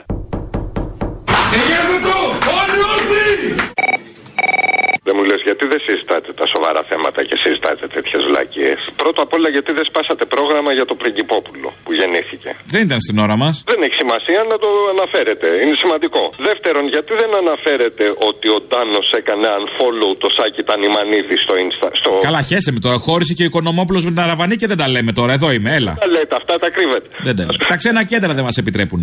Δεν μου λες γιατί δεν συζητάτε τα σοβαρά θέματα και συζητάτε τέτοιες βλακίε. Πρώτα απ' όλα γιατί δεν σπάσατε πρόγραμμα για το πριγκυπόπουλο που γεννήθηκε. Δεν ήταν στην ώρα μας. Δεν έχει σημασία να το αναφέρετε. Είναι σημαντικό. Δεύτερον, γιατί δεν αναφέρετε ότι ο Ντάνος έκανε unfollow το Σάκη Τανιμανίδη στο Insta. Στο... Καλά, χέσε με τώρα. Χώρισε και ο Οικονομόπουλος με την Αραβανή και δεν τα λέμε τώρα. Εδώ είμαι, έλα. Τα λέτε, αυτά τα κρύβετε. Δεν τα... τα ξένα κέντρα δεν μας επιτρέπουν.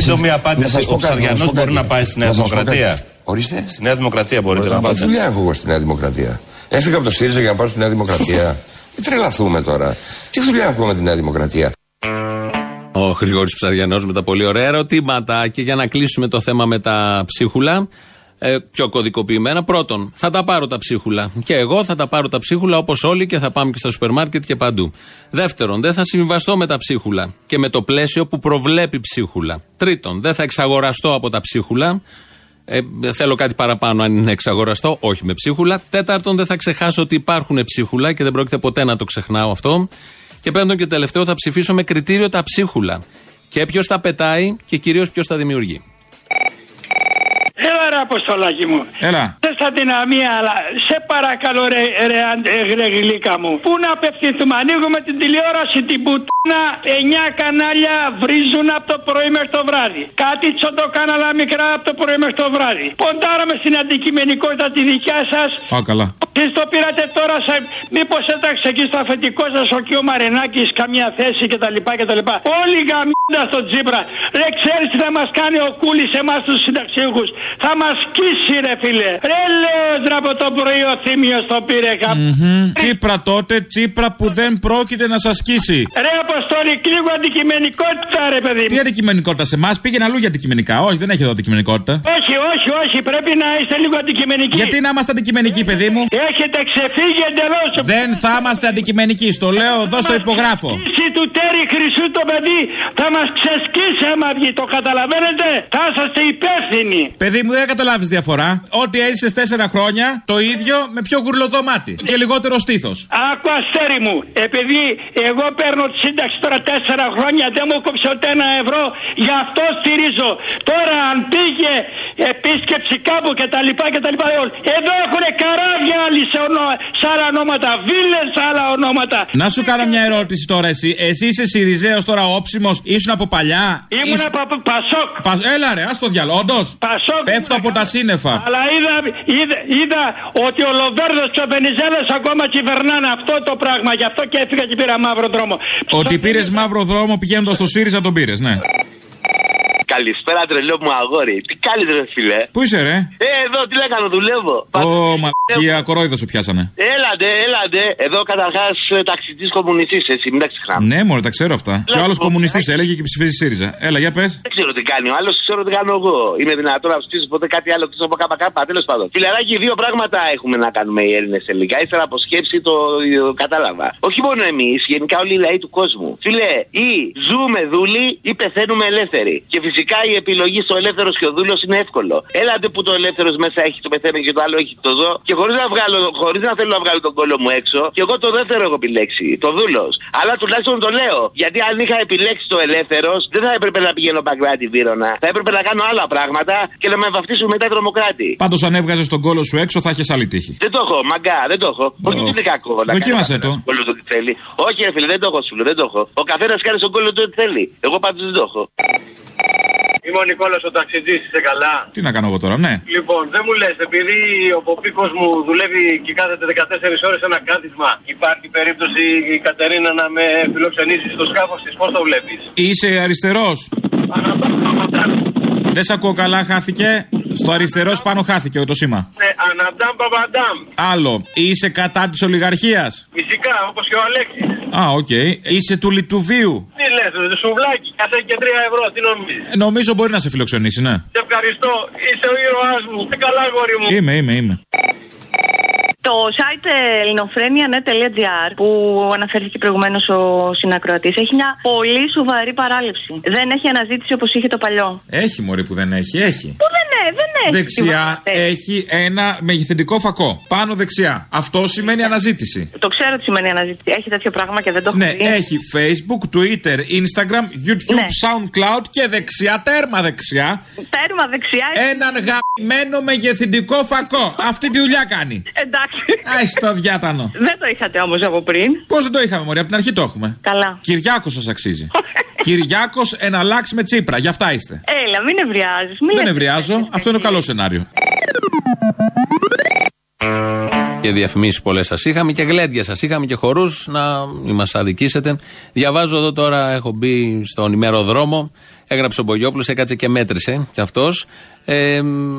Σύντομη απάντηση. Ο Ψαριανός μπορεί να πάει στη Νέα Δημοκρατία. Ορίστε. Στη Νέα Δημοκρατία μπορείτε να Μα πάτε. δουλειά έχω εγώ στη Νέα Δημοκρατία; Έφυγα από το ΣΥΡΙΖΑ για να πάω στη Νέα Δημοκρατία. Μην τρελαθούμε τώρα. Τι δουλειά έχω με τη Νέα Δημοκρατία; Ο Γρηγόρης Ψαριανός με τα πολύ ωραία ερωτήματα. Και για να κλείσουμε το θέμα με τα ψίχουλα, ε, πιο κωδικοποιημένα. Πρώτον, θα τα πάρω τα ψίχουλα. Και εγώ θα τα πάρω τα ψίχουλα όπως όλοι και θα πάμε και στα σούπερ μάρκετ και παντού. Δεύτερον, δεν θα συμβιβαστώ με τα ψίχουλα και με το πλαίσιο που προβλέπει ψίχουλα. Τρίτον, δεν θα εξαγοραστώ από τα ψίχουλα. Ε, θέλω κάτι παραπάνω αν είναι εξαγοραστό, όχι με ψίχουλα. Τέταρτον, δεν θα ξεχάσω ότι υπάρχουν ψίχουλα και δεν πρόκειται ποτέ να το ξεχνάω αυτό. Και πέμπτον και τελευταίο, θα ψηφίσω με κριτήριο τα ψίχουλα. Και ποιος τα πετάει και κυρίως ποιος τα δημιουργεί. Έλα ρε αποστολάκι μου. Έλα. Θες αδυναμία, αλλά σε παρακαλώ ρε, ρε, αντε- ρε γλύκα μου. Πού να απευθυνθούμε, ανοίγουμε την τηλεόραση, την πουτάνα, εννιά κανάλια βρίζουν από το πρωί μέχρι το βράδυ. Κάτι τσοντοκάναλα μικρά από το πρωί μέχρι το βράδυ. Ποντάραμε στην αντικειμενικότητα τη δικιά σας. Α, καλά. Εσείς το πήρατε τώρα, σε... μήπως έταξε εκεί στο αφεντικό σας ο κ. Μαρενάκης καμιά θέση κτλ. κτλ. Όλοι γαμιούντα στον Τζίπρα. Ρε ξέρεις τι θα μας κάνει ο Κούλης εμάς τους συνταξιούχους. Θα μας σκίσει ρε φίλε. Ρε λέω από το πρωί ο Θήμιος το πήρε γαμ... Μμμ. Τσίπρα τότε, Τσίπρα που δεν πρόκειται να σας σκίσει. Ρε Αποστόλη, λίγο αντικειμενικότητα ρε παιδί Τι μου. αντικειμενικότητα σε εμάς, πήγαινε αλλού για αντικειμενικά. Όχι, δεν έχει εδώ αντικειμενικότητα. Όχι, όχι, όχι, πρέπει να είστε λίγο αντικειμενικοί. Γιατί να είμαστε αντικειμενικοί, παιδί μου; Έχετε ξεφύγει εντελώς. Δεν θα είμαστε αντικειμενικοί. Στο λέω εδώ στο υπογράφω. Σκίσει του τέρι χρυσού το παιδί θα μας ξεσκίσει άμα βγει. Το καταλαβαίνετε; Θα είσαστε υπεύθυνοι. Παιδί μου, δεν καταλάβεις διαφορά. Ό,τι έζησε τέσσερα χρόνια, το ίδιο με πιο γουρλωδό μάτι. Και λιγότερο στήθος. Άκου αστέρι μου, επειδή εγώ παίρνω τη σύνταξη τώρα τέσσερα χρόνια, δεν μου κόψε ούτε ένα ευρώ, γι' αυτό στηρίζω. Τώρα αν πήγε επίσκεψη κάπου και τα λοιπά και τα λοιπά, εδώ έχουν καράβια άλλοι σε, ονο... σε άλλα ονόματα, βίλες σε άλλα ονόματα. Να σου κάνω μια ερώτηση τώρα εσύ. Εσύ είσαι Σιριζέος τώρα όψιμος, ήσουν από παλιά; Ήμουν Ήσουν- από Πασόκ. Πα- Έλα ρε, ας το διάλογο, όντως. Πασόκ. Πέφτω από τα σύννεφα. Αλλά είδα, είδα, είδα ότι ο Λοβέρδος και ο Βενιζέλος ακόμα κυβερνάνε αυτό το πράγμα. Γι' αυτό και έφυγα και πήρα μαύρο δρόμο. Ότι πήρες μαύρο δρόμο πηγαίνοντας στο ΣΥΡΙΖΑ τον πήρες, ναι. Καλησπέρα, τρελό μου αγόρι. Τι κάνεις, ρε φιλέ. Πού είσαι, ρε; Ε, εδώ τι λέγανε, δουλεύω. Ω, μαλακία, κορόιδο σου πιάσανε. Έλατε, έλατε. Εδώ καταρχάς ταξιτής κομμουνιστής, έτσι, μην τα ξεχνάμε. Ναι, μωρέ, τα ξέρω αυτά. Και ο άλλος κομμουνιστής έλεγε και ψηφίζει ΣΥΡΙΖΑ. Έλα, για πες. Δεν ξέρω τι κάνει ο άλλος, ξέρω τι κάνω εγώ. Είναι δυνατόν να ψηφίσω ποτέ κάτι άλλο εκτός από ΚΚ. Τέλος πάντων. Φιλαράκι, δύο πράγματα έχουμε να κάνουμε οι Έλληνες τελικά. Ήθελα από σκέψη το, το κατάλαβα. Όχι μόνο εμείς, γενικά όλοι οι λαοί του κόσμου. Φίλε, ή ζούμε δούλοι ή πεθαίνουμε ελεύθεροι. Και φυσικά η επιλογή στο ελεύθερο και ο δούλο είναι εύκολο. Έλατε που το ελεύθερος μέσα έχει το πεθαίνω και το άλλο έχει το ζω. Και χωρίς να, βγάλω, χωρίς να θέλω να βγάλω τον κόλλο μου έξω, και εγώ το δεύτερο έχω επιλέξει. Το δούλος. Αλλά τουλάχιστον το λέω. Γιατί αν είχα επιλέξει το ελεύθερος, δεν θα έπρεπε να πηγαίνω παγκράτη βύρονα. Θα έπρεπε να κάνω άλλα πράγματα και να με βαφτίσουν μετά οι τρομοκράτη. Πάντως, αν έβγαζες τον κόλο σου έξω, θα είχε άλλη τύχη. Δεν το έχω, μαγκά, δεν το έχω. Όχι, δεν είναι κακό. να Δοκίμασε κάνεις το. ο κόλλος του τι θέλει. Όχι, ρε φίλε, δεν το έχω, σου λέω, δεν το έχω. Ο καθένας κάνει στον κόλλο του ό,τι θέλει. Εγώ πάντως δεν το έχω. Είμαι ο Νικόλας ο ταξιτζής, είσαι καλά; Τι να κάνω εγώ τώρα, ναι. Λοιπόν, δεν μου λες, επειδή ο ποπίκος μου δουλεύει και κάθεται 14 ώρες ένα κάθισμα, υπάρχει περίπτωση η Κατερίνα να με φιλοξενήσει στο σκάφος της. Πώς το βλέπεις; Είσαι αριστερός. Δεν σε ακούω καλά, χάθηκε. Στο αριστερό πάνω χάθηκε το σήμα. Ναι, αναντάμ παπαντάμ. Άλλο. Είσαι κατά της ολιγαρχίας; Φυσικά, όπως και ο Αλέξης. Α, οκ. Είσαι του λιτού βίου; Τι λες, του σουβλάκι, κάσε και 3 ευρώ, τι νομίζεις; Ε, νομίζω μπορεί να σε φιλοξενήσει, ναι. Σε ευχαριστώ, είσαι ο ήρωάς μου. Σε καλά, αγόρι μου. Είμαι, είμαι, είμαι. Το site ελληνοφρένια.net.gr που αναφέρθηκε προηγουμένως ο συνακροατής έχει μια πολύ σοβαρή παράληψη. Δεν έχει αναζήτηση όπως είχε το παλιό. Έχει μωρή που δεν έχει, έχει. Που δεν, ναι, δεν έχει. Δεξιά έχει ένα μεγεθυντικό φακό. Πάνω δεξιά. Αυτό σημαίνει αναζήτηση. Το ξέρω τι σημαίνει αναζήτηση. Έχει τέτοιο πράγμα και δεν το έχω Ναι, δει. έχει Facebook, Twitter, Instagram, YouTube, Ναι. SoundCloud και δεξιά, τέρμα δεξιά. Τέρμα δεξιά. Έναν γαμμένο μεγεθυντικό φακό. Αυτή τη δουλειά κάνει. Εντάξει. Άι στο διάτανο. Δεν το είχατε όμως από πριν. Πώς δεν το είχαμε, Μωρή, από την αρχή το έχουμε. Καλά. Κυριάκος σας αξίζει. Κυριάκος εναλλάξει με τσίπρα, γι' αυτά είστε. Έλα, μην ευριάζει. Δεν ευριάζω, αυτό είναι το καλός σενάριο. Και διαφημίσεις πολλές σας είχαμε και γλέντια σας είχαμε και χορούς να μην μας αδικήσετε. Διαβάζω εδώ τώρα, έχω μπει στον ημεροδρόμο. Έγραψε ο Μπογιόπουλος, έκατσε και μέτρησε κι αυτός.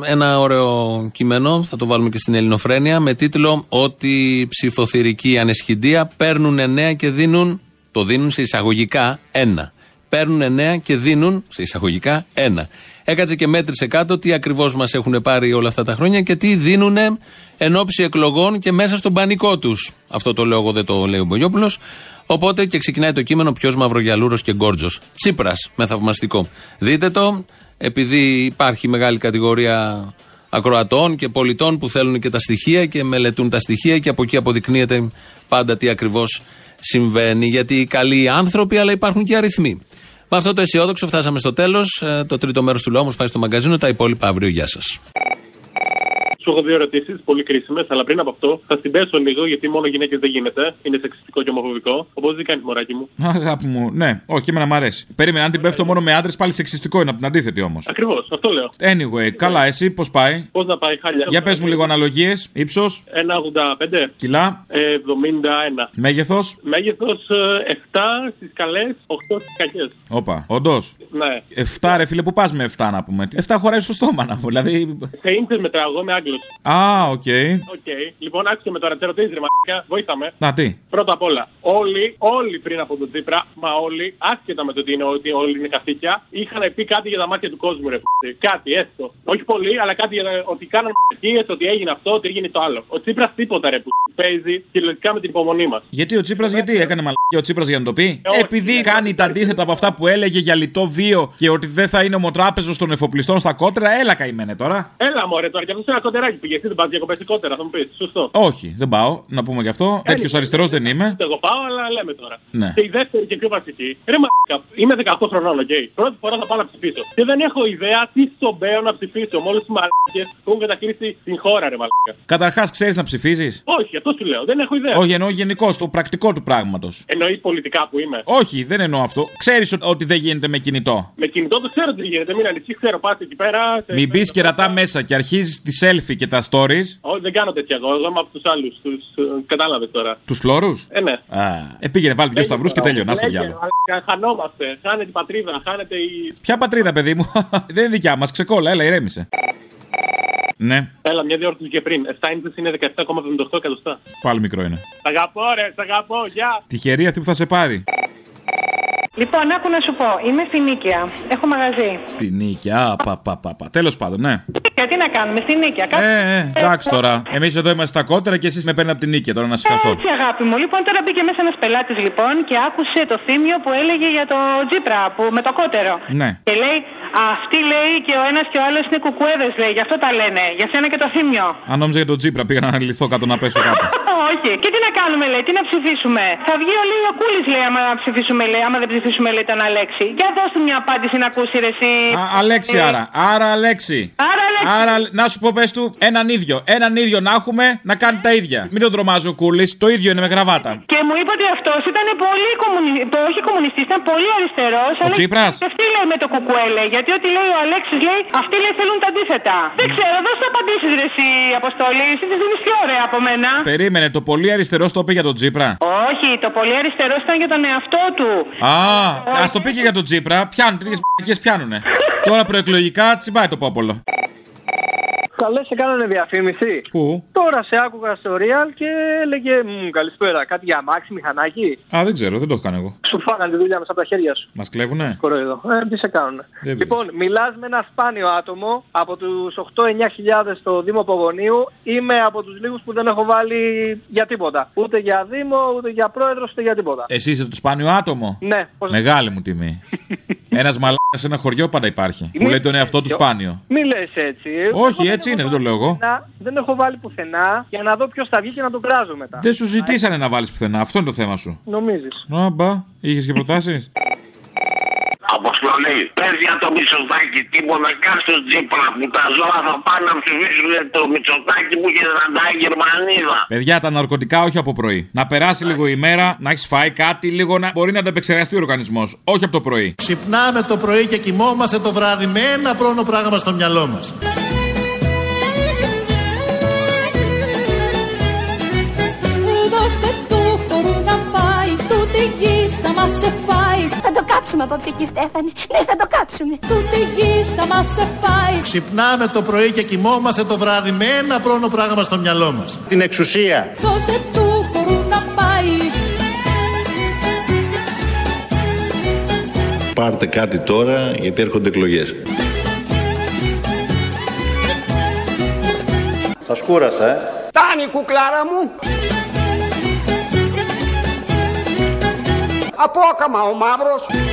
ένα ωραίο κείμενο, θα το βάλουμε και στην Ελληνοφρένεια, με τίτλο Ότι ψηφοθυρική ανεσχυντία παίρνουν 9 και δίνουν. Το δίνουν σε εισαγωγικά 1. Παίρνουν 9 και δίνουν σε εισαγωγικά 1. Έκατσε και μέτρησε κάτω τι ακριβώς μας έχουν πάρει όλα αυτά τα χρόνια και τι δίνουν εν ώψη εκλογών και μέσα στον πανικό τους. Αυτό το λέω εγώ, δεν το λέει ο Μπογιόπουλος. Οπότε και ξεκινάει το κείμενο Ποιος Μαυρογιαλούρος και Γκόρτζος. Τσίπρας, με θαυμαστικό. Δείτε το, επειδή υπάρχει μεγάλη κατηγορία ακροατών και πολιτών που θέλουν και τα στοιχεία και μελετούν τα στοιχεία και από εκεί αποδεικνύεται πάντα τι ακριβώς συμβαίνει. Γιατί καλοί άνθρωποι, αλλά υπάρχουν και αριθμοί. Με αυτό το αισιόδοξο φτάσαμε στο τέλος. Το τρίτο μέρος του λόγου πάει στο μαγκαζίνο. Τα υπόλοιπα αύριο. Γεια σας. Σου έχω δύο ερωτήσεις, πολύ κρίσιμες, αλλά πριν από αυτό θα την πέσω λίγο γιατί μόνο γυναίκες δεν γίνεται. Είναι σεξιστικό και ομοφοβικό. Οπότε δεν κάνεις μωράκι μου; Αγάπη μου, ναι, όχι, και εμένα μου αρέσει. Περίμενα, αν την πέφτω μόνο με άντρες, πάλι σεξιστικό είναι από την αντίθετη όμως. Ακριβώς, αυτό λέω. Anyway, καλά, εσύ πώς πάει; Πώς να πάει, χάλια. Για πες μου λίγο αναλογίες, ύψος, 1,85. κιλά, Ε, 71. μέγεθος. Μέγεθος 7 στις καλές, 8 στις κακές. Όπα, όντως. Ναι. 7 ρε φίλε, που πας με 7 να πούμε. 7 χωράει στο στόμα να πούμε. Δηλαδή. Σε ίντσες μετράω, εγώ είμαι Άγγλος. Α, OK. OK. Λοιπόν, άκουσε με τώρα, τι ερωτήσεις, ρε μαλάκα. Βοήθαμε. Να τι. Πρώτα απ' όλα, όλοι, όλοι πριν από τον Τσίπρα, μα όλοι, άσχετα με το ότι, είναι, ότι όλοι είναι καθήκια, είχαν πει κάτι για τα μάτια του κόσμου, ρε π***. Κάτι, έστω. Όχι πολύ, αλλά κάτι για τα- ότι κάναν μαλακίες, ότι έγινε αυτό, ότι έγινε το άλλο. Ο Τσίπρας τίποτα, ρε π***. Παίζει κυριολεκτικά με την υπομονή μας. Γιατί ο Τσίπρας, γιατί έκανε μαλακία ο Τσίπρας για να το πει; Ε, όχι, Επειδή ναι, κάνει τα αντίθετα από αυτά που έλεγε για λιτό βίο και ότι δεν θα είναι ομοτράπεζο των εφοπλιστών στα κότρα, έλα καημένε τώρα. Έλα, μωρέ, τώρα και αυτό σε ένα κοντεράκι πήγε. Εσύ δεν πα διακοπέ κότερα, θα μου πεις. Σωστό. Όχι, δεν πάω, να πούμε γι' αυτό. Τέτοιος αριστερός δεν είμαι. Εγώ πάω, αλλά λέμε τώρα. Ναι. Και η δεύτερη και πιο βασική. Ρε μαλάκα, είμαι 18 χρονών, οκ. Πρώτη φορά θα πάω να ψηφίσω. Και δεν έχω ιδέα τι στον Μπέο να ψηφίσω. Με όλες τις μαλάκες που έχουν κατακλύσει την χώρα, ρε μαλάκα. Καταρχάς, ξέρεις να ψηφίζεις; Όχι, αυτό σου λέω. Δεν έχω ιδέα. Όχι, εννοώ γενικώ, το πρακτικό του πράγματος. Εννοείς πολιτικά που είμαι. Όχι, δεν εννοώ αυτό. Ξέρεις ότι δεν γίνεται με κινητό; Με κινητό το ξέρω τι γίνεται. Μην ανησυχείς, ξέρω. Πας εκεί πέρα. σε- Μην μπεις και ρατά μέσα και αρχίζεις τη selfie και τα stories; Όχι, δεν κάνω τέτοια εγώ. Εγώ είμαι από τους άλλους. Τους κατάλαβες τώρα. Τους φλόρους; Ε, ναι. Α, ε, πήγαινε, βάλει δύο σταυρούς και τέλειω. Να στο Λέγε, διάλογο. μαλάκα, Χανόμαστε. Χάνεται η πατρίδα. Χάνεται η. Ποια πατρίδα, παιδί μου; δεν είναι δικιά μας, ξεκόλα, έλα, ηρέμησε. Ναι, Έλα, μια διόρθωση και πριν. 7 ίντσες είναι 17,78 εκατοστά. πάλι μικρό είναι. Σ' αγαπώ, ρε, σ' αγαπώ, γεια. Τυχερή αυτή που θα σε πάρει. Λοιπόν, άκου να σου πω, είμαι στη Νίκαια. Έχω μαγαζί. Στη νίκη, α, πα, πα, πα, πα. Τέλος πάντων, ναι. Και τι να κάνουμε, στη Νίκαια. Κάτσε. Ε, ε, εντάξει τώρα. Εμείς εδώ είμαστε στα κότερα και εσείς με παίρνετε από την νίκη τώρα να συγχαθώ. Έτσι, αγάπη μου. Λοιπόν, τώρα μπήκε μέσα ένας πελάτης λοιπόν και άκουσε το θύμιο που έλεγε για το Τζίπρα που, με το κότερο. Ναι. Και λέει, Αυτή λέει και ο ένας και ο άλλος είναι κουκουέδες, λέει. Γι' αυτό τα λένε. Για σένα και το θύμιο. Αν νόμιζα για τον Τζίπρα, πήγα να αναλυθώ κάτω να πέσω κάτω. Όχι. Και τι να κάνουμε, λέει, τι να ψηφίσουμε. Θα βγει ο λέει ο Κούλης, λέει, άμα ψηφίσουμε, λέει, άμα δεν ψηφίσουμε, λέει, τον Αλέξη. Για δώσ' του μια απάντηση να ακούσει, ρε, εσύ. Α, Αλέξη Ε, άρα. Άρα Αλέξη. Άρα, Αλέξη. Άρα, να σου πω, πες του, έναν ίδιο. Έναν ίδιο να έχουμε να κάνει τα ίδια. Μην τον τρομάζει ο Κούλης, το ίδιο είναι με γραβάτα. Και μου είπε ότι αυτός ήταν πολύ κομμουνιστή, όχι κομμουνιστής, ήταν πολύ αριστερός. Ο Τσίπρας; Αυτή λέει με το κουκουέ, λέει. Γιατί ό,τι λέει ο Αλέξης λέει, αυτοί λέει θέλουν τα αντίθετα. Δεν ξέρω, δώσε απαντήσεις, ρε, εσύ, Αποστολή. Εσύ της δίνεις πιο ωραία από μένα. Περίμενε, το πολύ αριστερό το είπε για τον Τζίπρα. Όχι, το πολύ αριστερό ήταν για τον εαυτό του. Α, ας το πει και για τον Τζίπρα. Πιάνουν, τέτοιε μ***κες πιάνουνε. Τώρα προεκλογικά τσιμπάει το πόπολο. Καλέ σε κάνανε διαφήμιση. Πού; Τώρα σε άκουγα στο Real και έλεγε «Μμ, Καλησπέρα, κάτι για αμάξι, μηχανάκι. Α, δεν ξέρω, δεν το έχω κάνει εγώ. Σου φάγανε τη δουλειά μέσα από τα χέρια σου. Μας κλέβουνε; Κοροϊδό. Ε, τι σε κάνουνε. Δεν Λοιπόν, μιλάς με ένα σπάνιο άτομο από τους 8-9 χιλιάδες στο Δήμο Πογονίου. Είμαι από τους λίγους που δεν έχω βάλει για τίποτα. Ούτε για Δήμο, ούτε για πρόεδρος, ούτε για τίποτα. Εσύ είσαι το σπάνιο άτομο; Ναι, πώς... Μεγάλη μου τιμή. ένας μαλάκας σε ένα χωριό πάντα υπάρχει. Που Μη- λέει τον εαυτό του σπάνιο. Μη λες έτσι. Όχι, Εγώ έτσι δεν είναι, έχω δεν το λέω εγώ. πουθενά- Δεν έχω βάλει πουθενά για να δω ποιος θα βγει και να τον κράζω μετά. Δεν σου ζητήσανε να βάλεις πουθενά. Αυτό είναι το θέμα σου. Νομίζεις. Α, μπα, είχες και προτάσεις; Αποστολή, πες για το Μητσοτάκι τίποτα, κάτω Τζίπρα που τα ζώα θα πάνε να ψηφίσουν το Μητσοτάκι που είχε ζαντάει η Γερμανίδα. Παιδιά, τα ναρκωτικά όχι από πρωί. Να περάσει λίγο η μέρα, να έχεις φάει κάτι, λίγο να μπορεί να τα επεξεργαστεί ο οργανισμός. Όχι από το πρωί. Ξυπνάμε το πρωί και κοιμόμαστε το βράδυ με ένα πρόνο πράγμα στο μυαλό μας. Σε φάει. Θα το κάψουμε απόψε εκεί, Στέφανη. Ναι, θα το κάψουμε. Τούτη γη θα μας σε φάει. Ξυπνάμε το πρωί και κοιμόμαστε το βράδυ με ένα πρόνο πράγμα στο μυαλό μας. Την εξουσία. Δώστε του χορού να πάει. Πάρτε κάτι τώρα γιατί έρχονται εκλογές. Σας κούρασα, ε. Τάνη κουκλάρα μου. Απόκαμα ο μαύρος.